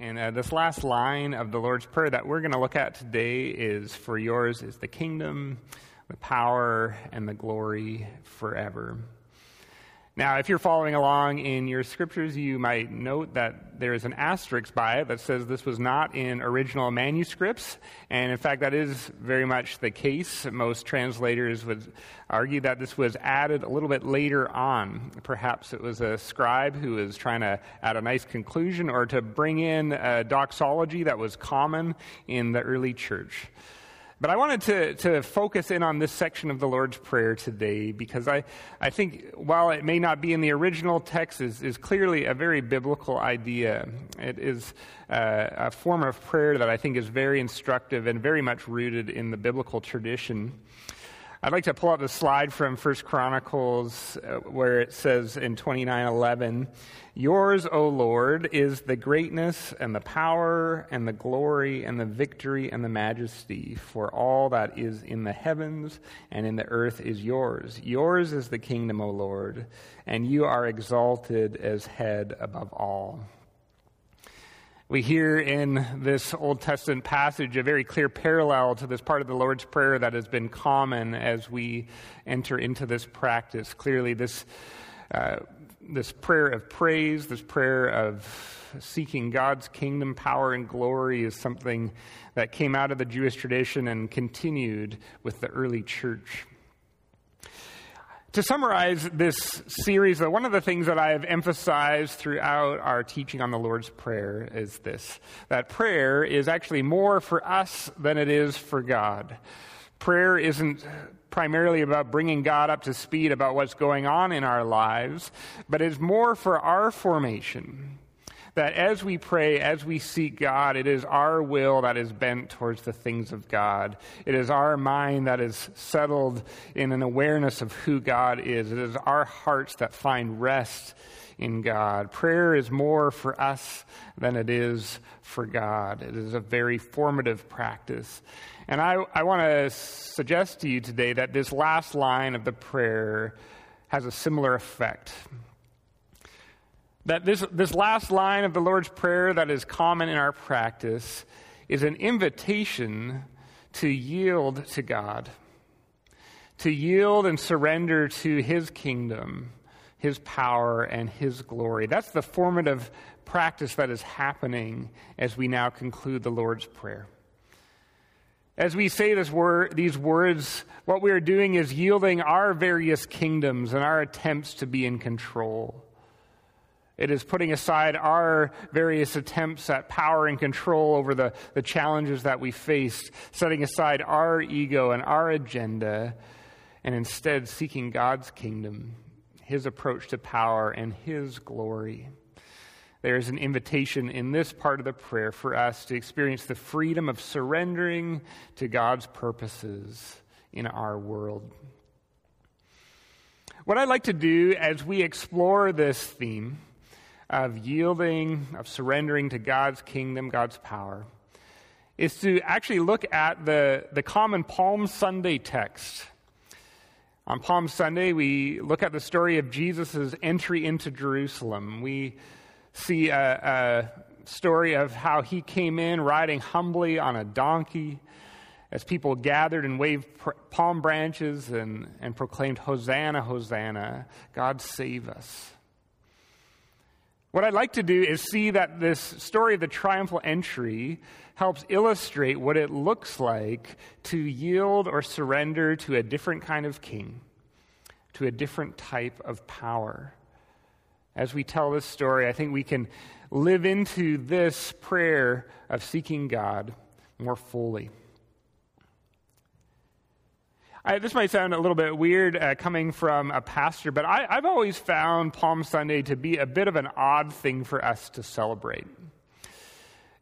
And uh, this last line of the Lord's Prayer that we're going to look at today is For yours is the kingdom, the power, and the glory forever. Now, if you're following along in your scriptures, you might note that there is an asterisk by it that says this was not in original manuscripts. And in fact, that is very much the case. Most translators would argue that this was added a little bit later on. Perhaps it was a scribe who was trying to add a nice conclusion or to bring in a doxology that was common in the early church. But I wanted to, to focus in on this section of the Lord's Prayer today because I, I think while it may not be in the original text, is, is clearly a very biblical idea. It is uh, a form of prayer that I think is very instructive and very much rooted in the biblical tradition. I'd like to pull up the slide from First Chronicles uh, where it says in 29:11, "Yours, O Lord, is the greatness and the power and the glory and the victory and the majesty, for all that is in the heavens and in the earth is yours. Yours is the kingdom, O Lord, and you are exalted as head above all." We hear in this Old Testament passage a very clear parallel to this part of the Lord's Prayer that has been common as we enter into this practice. Clearly, this, uh, this prayer of praise, this prayer of seeking God's kingdom, power, and glory is something that came out of the Jewish tradition and continued with the early church. To summarize this series, one of the things that I have emphasized throughout our teaching on the Lord's Prayer is this that prayer is actually more for us than it is for God. Prayer isn't primarily about bringing God up to speed about what's going on in our lives, but it's more for our formation that as we pray, as we seek God, it is our will that is bent towards the things of God. It is our mind that is settled in an awareness of who God is. It is our hearts that find rest in God. Prayer is more for us than it is for God. It is a very formative practice. And I, I want to suggest to you today that this last line of the prayer has a similar effect that this, this last line of the Lord's Prayer that is common in our practice is an invitation to yield to God, to yield and surrender to His kingdom, His power, and His glory. That's the formative practice that is happening as we now conclude the Lord's Prayer. As we say this word, these words, what we are doing is yielding our various kingdoms and our attempts to be in control it is putting aside our various attempts at power and control over the, the challenges that we face, setting aside our ego and our agenda, and instead seeking God's kingdom, His approach to power, and His glory. There is an invitation in this part of the prayer for us to experience the freedom of surrendering to God's purposes in our world. What I'd like to do as we explore this theme of yielding, of surrendering to God's kingdom, God's power, is to actually look at the, the common Palm Sunday text. On Palm Sunday, we look at the story of Jesus' entry into Jerusalem. We see a, a story of how he came in riding humbly on a donkey as people gathered and waved palm branches and, and proclaimed, Hosanna, Hosanna, God save us. What I'd like to do is see that this story of the triumphal entry helps illustrate what it looks like to yield or surrender to a different kind of king, to a different type of power. As we tell this story, I think we can live into this prayer of seeking God more fully. I, this might sound a little bit weird uh, coming from a pastor, but I, I've always found Palm Sunday to be a bit of an odd thing for us to celebrate.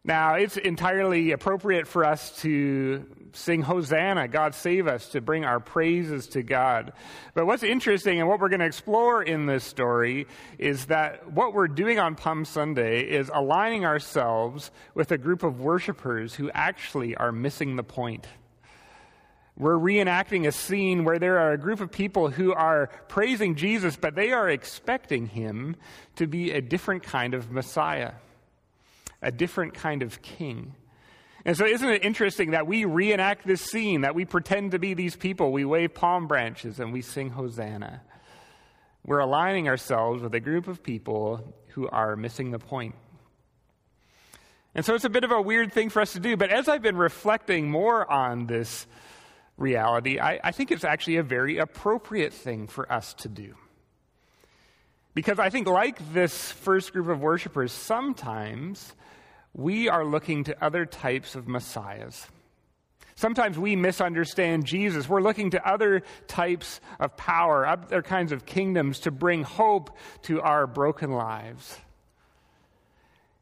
Now, it's entirely appropriate for us to sing Hosanna, God save us, to bring our praises to God. But what's interesting and what we're going to explore in this story is that what we're doing on Palm Sunday is aligning ourselves with a group of worshipers who actually are missing the point. We're reenacting a scene where there are a group of people who are praising Jesus, but they are expecting him to be a different kind of Messiah. a different kind of king. And so, isn't it interesting that we reenact this scene, that we pretend to be these people? We wave palm branches and we sing Hosanna. We're aligning ourselves with a group of people who are missing the point. And so, it's a bit of a weird thing for us to do. But as I've been reflecting more on this reality, I, I think it's actually a very appropriate thing for us to do. Because I think, like this first group of worshipers, sometimes we are looking to other types of messiahs. Sometimes we misunderstand Jesus. We're looking to other types of power, other kinds of kingdoms to bring hope to our broken lives.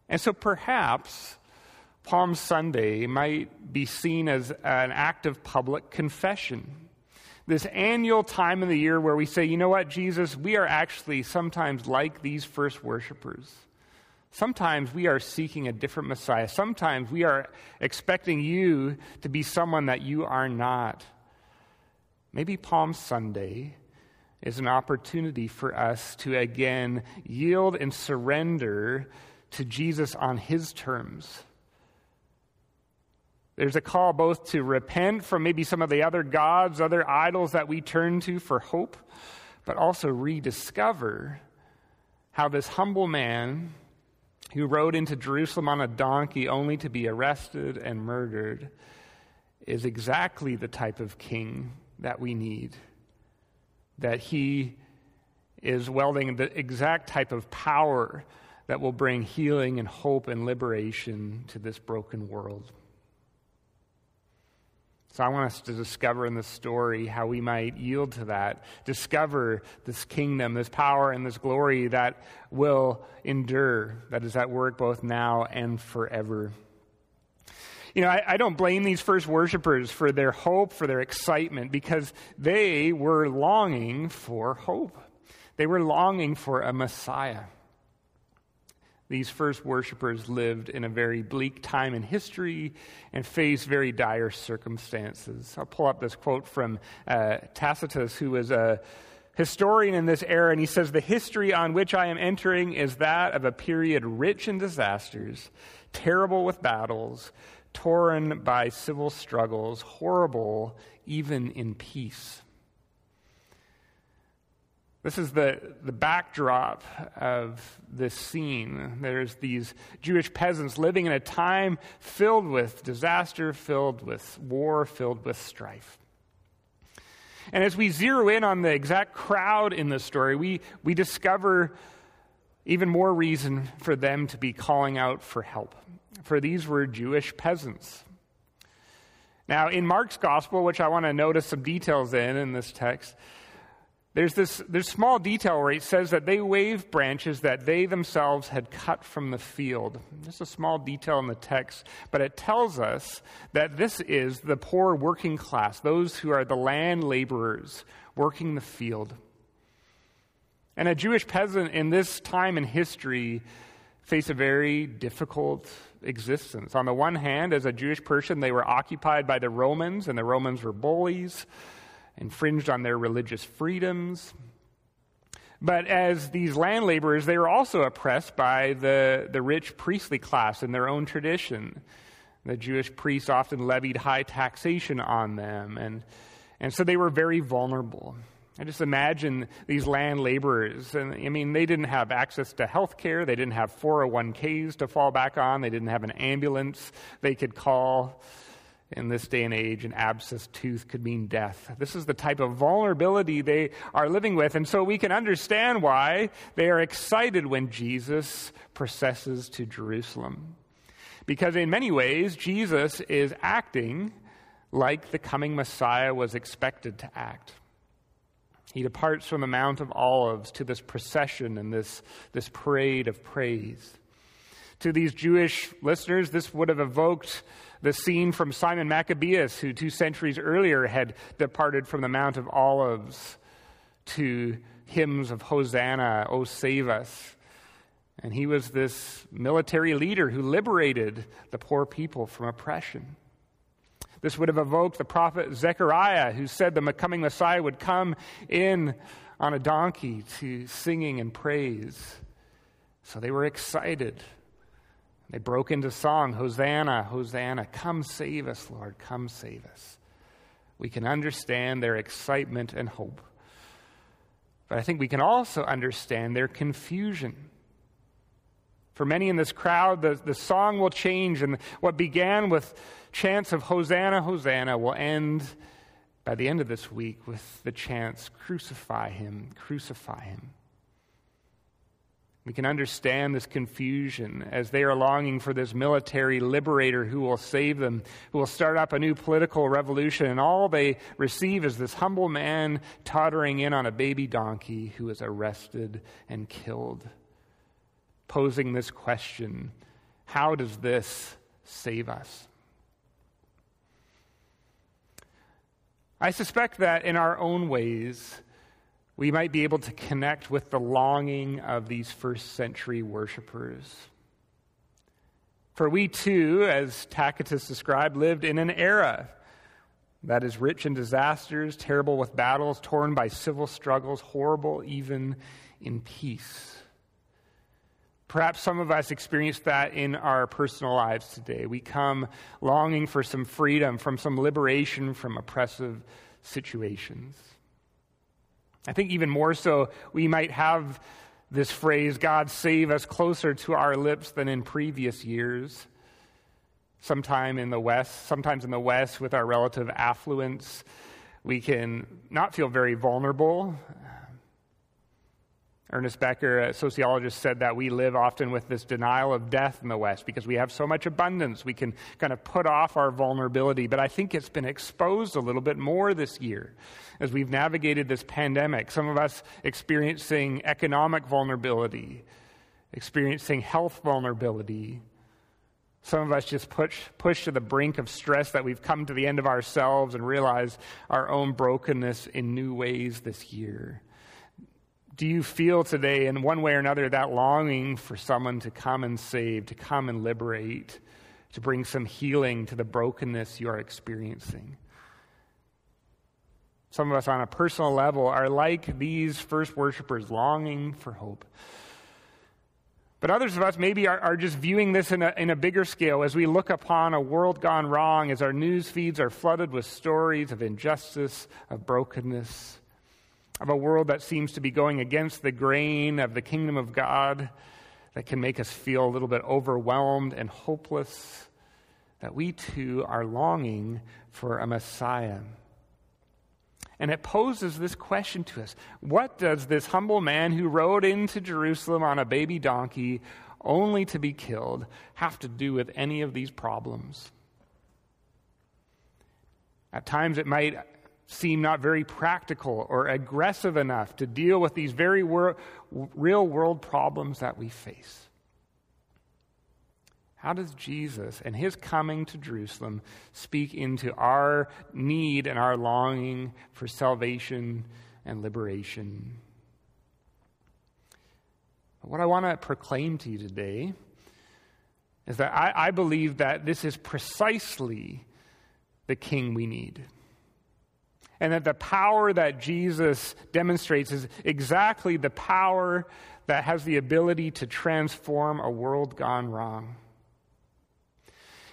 And so perhaps Palm Sunday might be seen as an act of public confession. This annual time of the year where we say, you know what, Jesus, we are actually sometimes like these first worshipers. Sometimes we are seeking a different Messiah. Sometimes we are expecting you to be someone that you are not. Maybe Palm Sunday is an opportunity for us to again yield and surrender to Jesus on his terms. There's a call both to repent from maybe some of the other gods, other idols that we turn to for hope, but also rediscover how this humble man who rode into Jerusalem on a donkey only to be arrested and murdered, is exactly the type of king that we need. That he is welding the exact type of power that will bring healing and hope and liberation to this broken world. So I want us to discover in this story how we might yield to that, discover this kingdom, this power, and this glory that will endure, that is at work both now and forever. You know, I, I, don't blame these first worshipers for their hope, for their excitement, because they were longing for hope. They were longing for a Messiah. These first worshippers lived in a very bleak time in history and faced very dire circumstances. I'll pull up this quote from uh, Tacitus, who was a historian in this era, and he says, The history on which I am entering is that of a period rich in disasters, terrible with battles, torn by civil struggles, horrible even in peace. This is the, the backdrop of this scene. There's these Jewish peasants living in a time filled with disaster, filled with war, filled with strife. And as we zero in on the exact crowd in the story, we, we discover even more reason for them to be calling out for help. For these were Jewish peasants. Now, in Mark's gospel, which I want to notice some details in in this text, there's this there's small detail where it says that they waved branches that they themselves had cut from the field. Just a small detail in the text, but it tells us that this is the poor working class, those who are the land laborers working the field. And a Jewish peasant in this time in history faced a very difficult existence. On the one hand, as a Jewish person, they were occupied by the Romans, and the Romans were bullies infringed on their religious freedoms. But as these land laborers, they were also oppressed by the, the rich priestly class in their own tradition. The Jewish priests often levied high taxation on them, and, and so they were very vulnerable. I just imagine these land laborers, and I mean, they didn't have access to health care, they didn't have 401ks to fall back on, they didn't have an ambulance they could call in this day and age, an abscessed tooth could mean death. This is the type of vulnerability they are living with. And so we can understand why they are excited when Jesus processes to Jerusalem. Because in many ways, Jesus is acting like the coming Messiah was expected to act. He departs from the Mount of Olives to this procession and this, this parade of praise. To these Jewish listeners, this would have evoked the scene from Simon Maccabeus, who two centuries earlier had departed from the Mount of Olives to hymns of Hosanna, O save us. And he was this military leader who liberated the poor people from oppression. This would have evoked the prophet Zechariah, who said the coming Messiah would come in on a donkey to singing and praise. So they were excited They broke into song Hosanna, Hosanna, come save us, Lord, come save us. We can understand their excitement and hope. But I think we can also understand their confusion. For many in this crowd, the, the song will change, and what began with chants of Hosanna, Hosanna will end by the end of this week with the chants, Crucify him, crucify him. We can understand this confusion as they are longing for this military liberator who will save them, who will start up a new political revolution, and all they receive is this humble man tottering in on a baby donkey who is arrested and killed, posing this question How does this save us? I suspect that in our own ways, we might be able to connect with the longing of these first century worshippers. For we too, as Tacitus described, lived in an era that is rich in disasters, terrible with battles, torn by civil struggles, horrible even in peace. Perhaps some of us experience that in our personal lives today. We come longing for some freedom, from some liberation from oppressive situations. I think even more so, we might have this phrase, God save us, closer to our lips than in previous years. Sometime in the West, sometimes in the West, with our relative affluence, we can not feel very vulnerable. Ernest Becker, a sociologist, said that we live often with this denial of death in the West because we have so much abundance. We can kind of put off our vulnerability. But I think it's been exposed a little bit more this year as we've navigated this pandemic. Some of us experiencing economic vulnerability, experiencing health vulnerability. Some of us just push, push to the brink of stress that we've come to the end of ourselves and realize our own brokenness in new ways this year. Do you feel today, in one way or another, that longing for someone to come and save, to come and liberate, to bring some healing to the brokenness you are experiencing? Some of us on a personal level are like these first worshipers, longing for hope. But others of us maybe are, are just viewing this in a, in a bigger scale as we look upon a world gone wrong, as our news feeds are flooded with stories of injustice, of brokenness, of a world that seems to be going against the grain of the kingdom of God, that can make us feel a little bit overwhelmed and hopeless, that we too are longing for a Messiah and it poses this question to us What does this humble man who rode into Jerusalem on a baby donkey only to be killed have to do with any of these problems? At times it might seem not very practical or aggressive enough to deal with these very wor- real world problems that we face. How does Jesus and his coming to Jerusalem speak into our need and our longing for salvation and liberation? What I want to proclaim to you today is that I, I believe that this is precisely the king we need. And that the power that Jesus demonstrates is exactly the power that has the ability to transform a world gone wrong.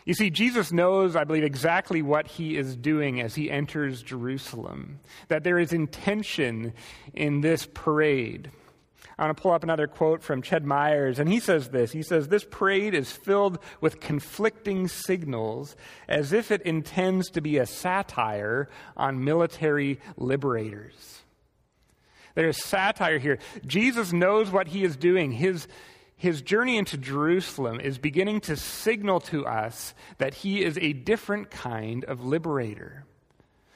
You see, Jesus knows, I believe, exactly what he is doing as he enters Jerusalem, that there is intention in this parade. I want to pull up another quote from Ched Myers, and he says this. He says, This parade is filled with conflicting signals as if it intends to be a satire on military liberators. There's satire here. Jesus knows what he is doing. His, his journey into Jerusalem is beginning to signal to us that he is a different kind of liberator.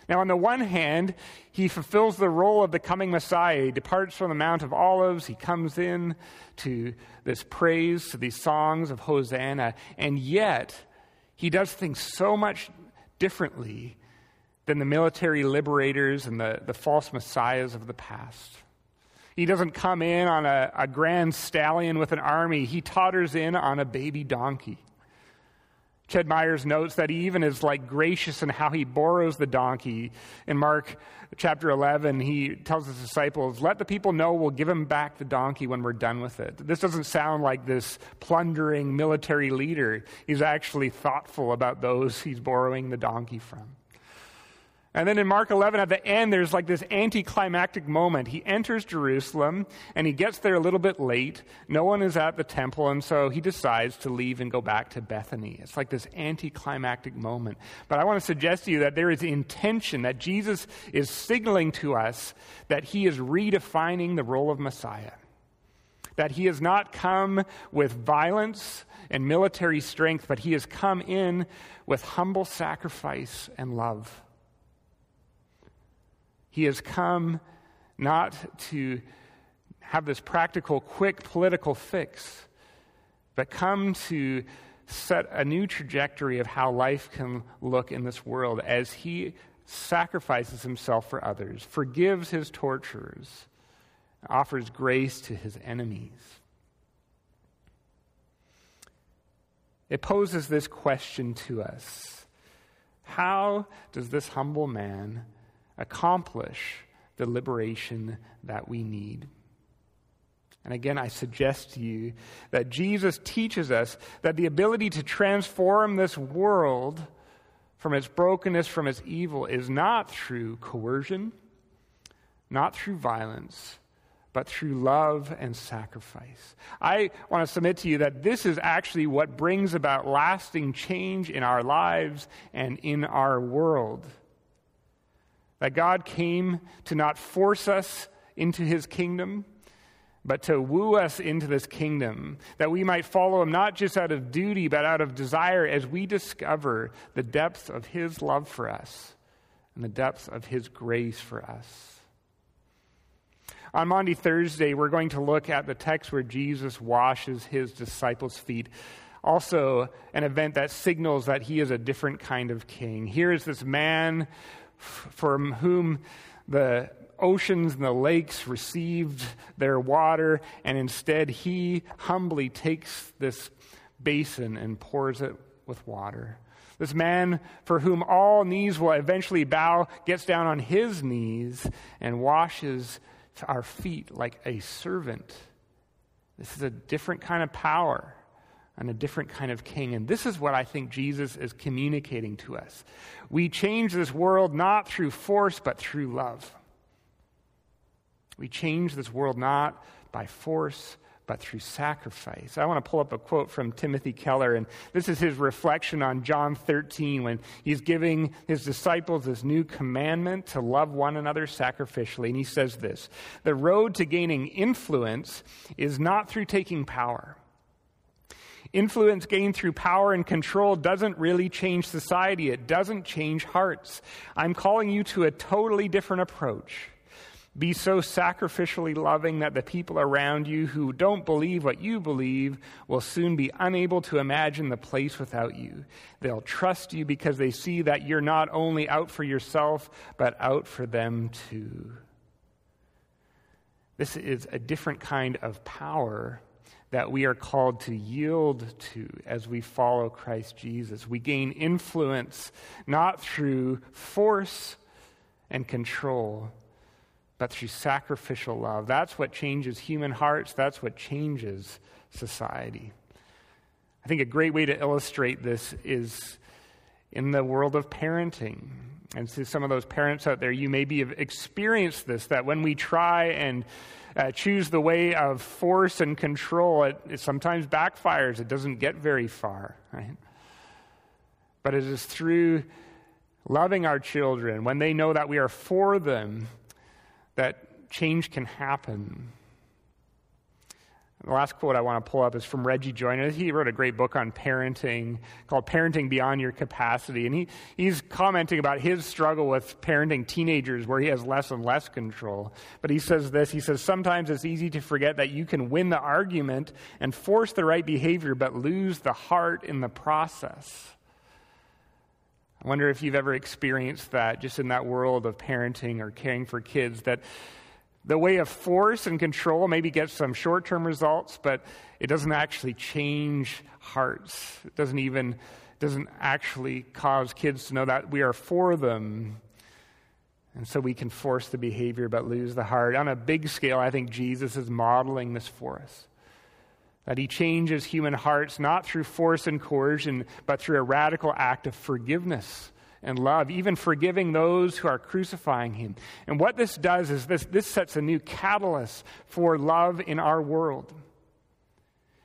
Now, on the one hand, he fulfills the role of the coming Messiah. He departs from the Mount of Olives. He comes in to this praise, to these songs of Hosanna. And yet, he does things so much differently than the military liberators and the, the false messiahs of the past. He doesn't come in on a, a grand stallion with an army, he totters in on a baby donkey. Ched Myers notes that he even is like gracious in how he borrows the donkey. In Mark chapter 11, he tells his disciples, Let the people know we'll give him back the donkey when we're done with it. This doesn't sound like this plundering military leader. He's actually thoughtful about those he's borrowing the donkey from. And then in Mark 11, at the end, there's like this anticlimactic moment. He enters Jerusalem and he gets there a little bit late. No one is at the temple, and so he decides to leave and go back to Bethany. It's like this anticlimactic moment. But I want to suggest to you that there is intention, that Jesus is signaling to us that he is redefining the role of Messiah. That he has not come with violence and military strength, but he has come in with humble sacrifice and love. He has come not to have this practical, quick political fix, but come to set a new trajectory of how life can look in this world as he sacrifices himself for others, forgives his torturers, offers grace to his enemies. It poses this question to us How does this humble man accomplish the liberation that we need. And again, I suggest to you that Jesus teaches us that the ability to transform this world from its brokenness, from its evil, is not through coercion, not through violence, but through love and sacrifice. I want to submit to you that this is actually what brings about lasting change in our lives and in our world. That God came to not force us into his kingdom, but to woo us into this kingdom, that we might follow him not just out of duty, but out of desire as we discover the depth of his love for us and the depth of his grace for us. On Maundy Thursday, we're going to look at the text where Jesus washes his disciples' feet. Also, an event that signals that he is a different kind of king. Here is this man from whom the oceans and the lakes received their water, and instead he humbly takes this basin and pours it with water. This man for whom all knees will eventually bow gets down on his knees and washes our feet like a servant. This is a different kind of power and a different kind of king. And this is what I think Jesus is communicating to us. We change this world not through force, but through love. We change this world not by force, but through sacrifice. I want to pull up a quote from Timothy Keller, and this is his reflection on John 13 when he's giving his disciples this new commandment to love one another sacrificially. And he says this The road to gaining influence is not through taking power Influence gained through power and control doesn't really change society, it doesn't change hearts. I'm calling you to a totally different approach. Be so sacrificially loving that the people around you who don't believe what you believe will soon be unable to imagine the place without you. They'll trust you because they see that you're not only out for yourself, but out for them too. This is a different kind of power that we are called to yield to as we follow Christ Jesus. We gain influence not through force and control, but through sacrificial love. That's what changes human hearts, that's what changes society. I think a great way to illustrate this is in the world of parenting. And to some of those parents out there, you maybe have experienced this that when we try and uh, choose the way of force and control, it, it sometimes backfires. It doesn't get very far, right? But it is through loving our children, when they know that we are for them, that change can happen. The last quote I want to pull up is from Reggie Joiner. He wrote a great book on parenting called Parenting Beyond Your Capacity. And he, he's commenting about his struggle with parenting teenagers where he has less and less control. But he says this He says, Sometimes it's easy to forget that you can win the argument and force the right behavior, but lose the heart in the process. I wonder if you've ever experienced that just in that world of parenting or caring for kids that the way of force and control maybe gets some short term results, but it doesn't actually change hearts. It doesn't even doesn't actually cause kids to know that we are for them. And so we can force the behavior but lose the heart. On a big scale, I think Jesus is modeling this for us. That he changes human hearts not through force and coercion, but through a radical act of forgiveness and love, even forgiving those who are crucifying him. And what this does is this, this sets a new catalyst for love in our world.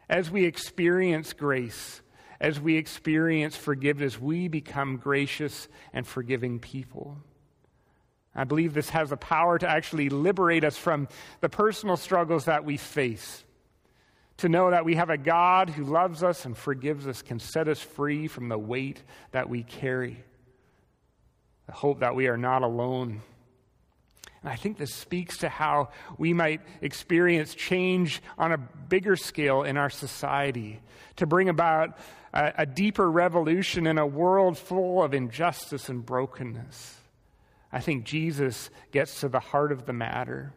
As we experience grace, as we experience forgiveness, we become gracious and forgiving people. I believe this has the power to actually liberate us from the personal struggles that we face. To know that we have a God who loves us and forgives us can set us free from the weight that we carry. The hope that we are not alone. And I think this speaks to how we might experience change on a bigger scale in our society to bring about a, a deeper revolution in a world full of injustice and brokenness. I think Jesus gets to the heart of the matter.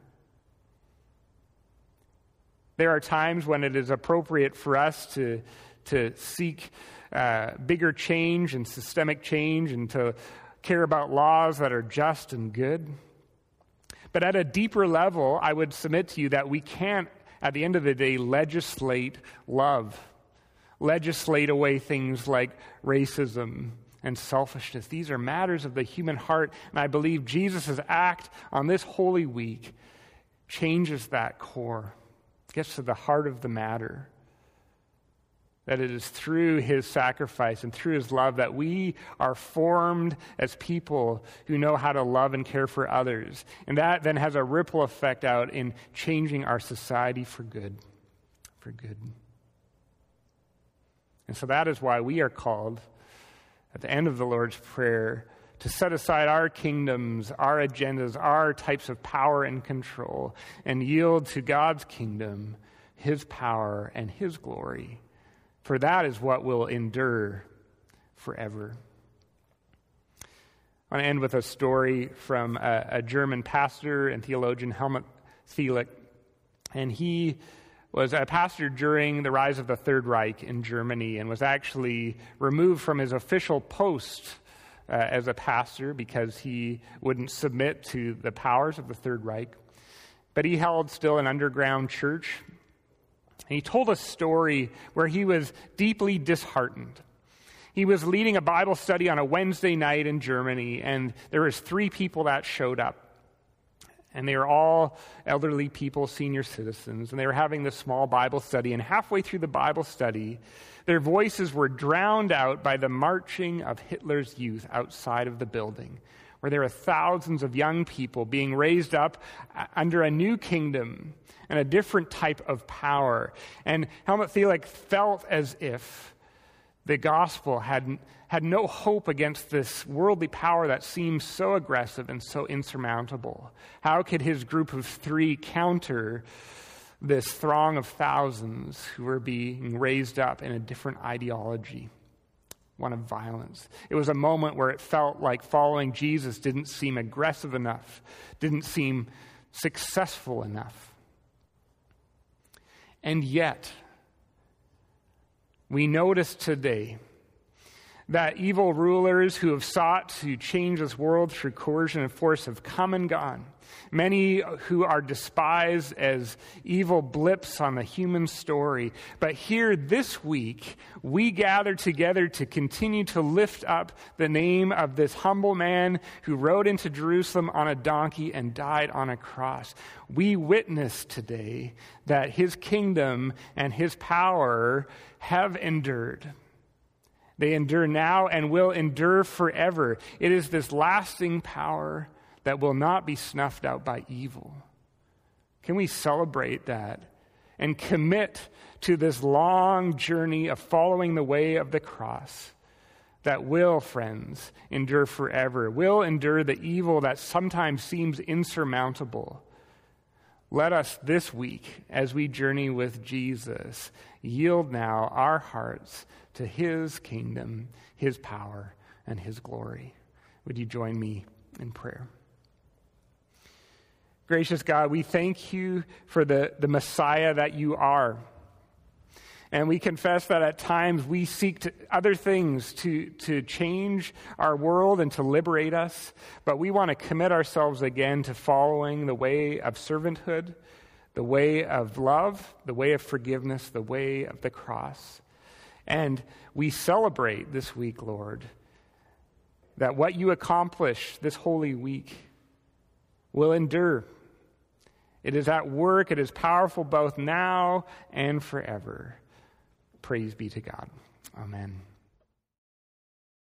There are times when it is appropriate for us to, to seek uh, bigger change and systemic change and to care about laws that are just and good. But at a deeper level, I would submit to you that we can't, at the end of the day, legislate love legislate away things like racism and selfishness. These are matters of the human heart, and I believe Jesus' act on this Holy Week changes that core, gets to the heart of the matter. That it is through his sacrifice and through his love that we are formed as people who know how to love and care for others. And that then has a ripple effect out in changing our society for good. For good. And so that is why we are called at the end of the Lord's Prayer to set aside our kingdoms, our agendas, our types of power and control, and yield to God's kingdom, His power, and His glory. For that is what will endure forever. I want to end with a story from a, a German pastor and theologian, Helmut Thielicke. And he was a pastor during the rise of the Third Reich in Germany and was actually removed from his official post uh, as a pastor because he wouldn't submit to the powers of the Third Reich. But he held still an underground church. And he told a story where he was deeply disheartened. He was leading a Bible study on a Wednesday night in Germany, and there was three people that showed up and they were all elderly people, senior citizens, and they were having this small Bible study. And halfway through the Bible study, their voices were drowned out by the marching of Hitler's youth outside of the building, where there were thousands of young people being raised up under a new kingdom and a different type of power. And Helmut Thielicke felt as if the gospel had had no hope against this worldly power that seemed so aggressive and so insurmountable. How could his group of three counter this throng of thousands who were being raised up in a different ideology? One of violence. It was a moment where it felt like following Jesus didn't seem aggressive enough, didn't seem successful enough. And yet, we notice today that evil rulers who have sought to change this world through coercion and force have come and gone. Many who are despised as evil blips on the human story. But here this week, we gather together to continue to lift up the name of this humble man who rode into Jerusalem on a donkey and died on a cross. We witness today that his kingdom and his power have endured they endure now and will endure forever. It is this lasting power that will not be snuffed out by evil. Can we celebrate that and commit to this long journey of following the way of the cross that will, friends, endure forever, will endure the evil that sometimes seems insurmountable? Let us this week, as we journey with Jesus, yield now our hearts to his kingdom, his power, and his glory. Would you join me in prayer? Gracious God, we thank you for the, the Messiah that you are. And we confess that at times we seek to, other things to, to change our world and to liberate us. But we want to commit ourselves again to following the way of servanthood, the way of love, the way of forgiveness, the way of the cross. And we celebrate this week, Lord, that what you accomplish this holy week will endure. It is at work, it is powerful both now and forever. Praise be to God. Amen.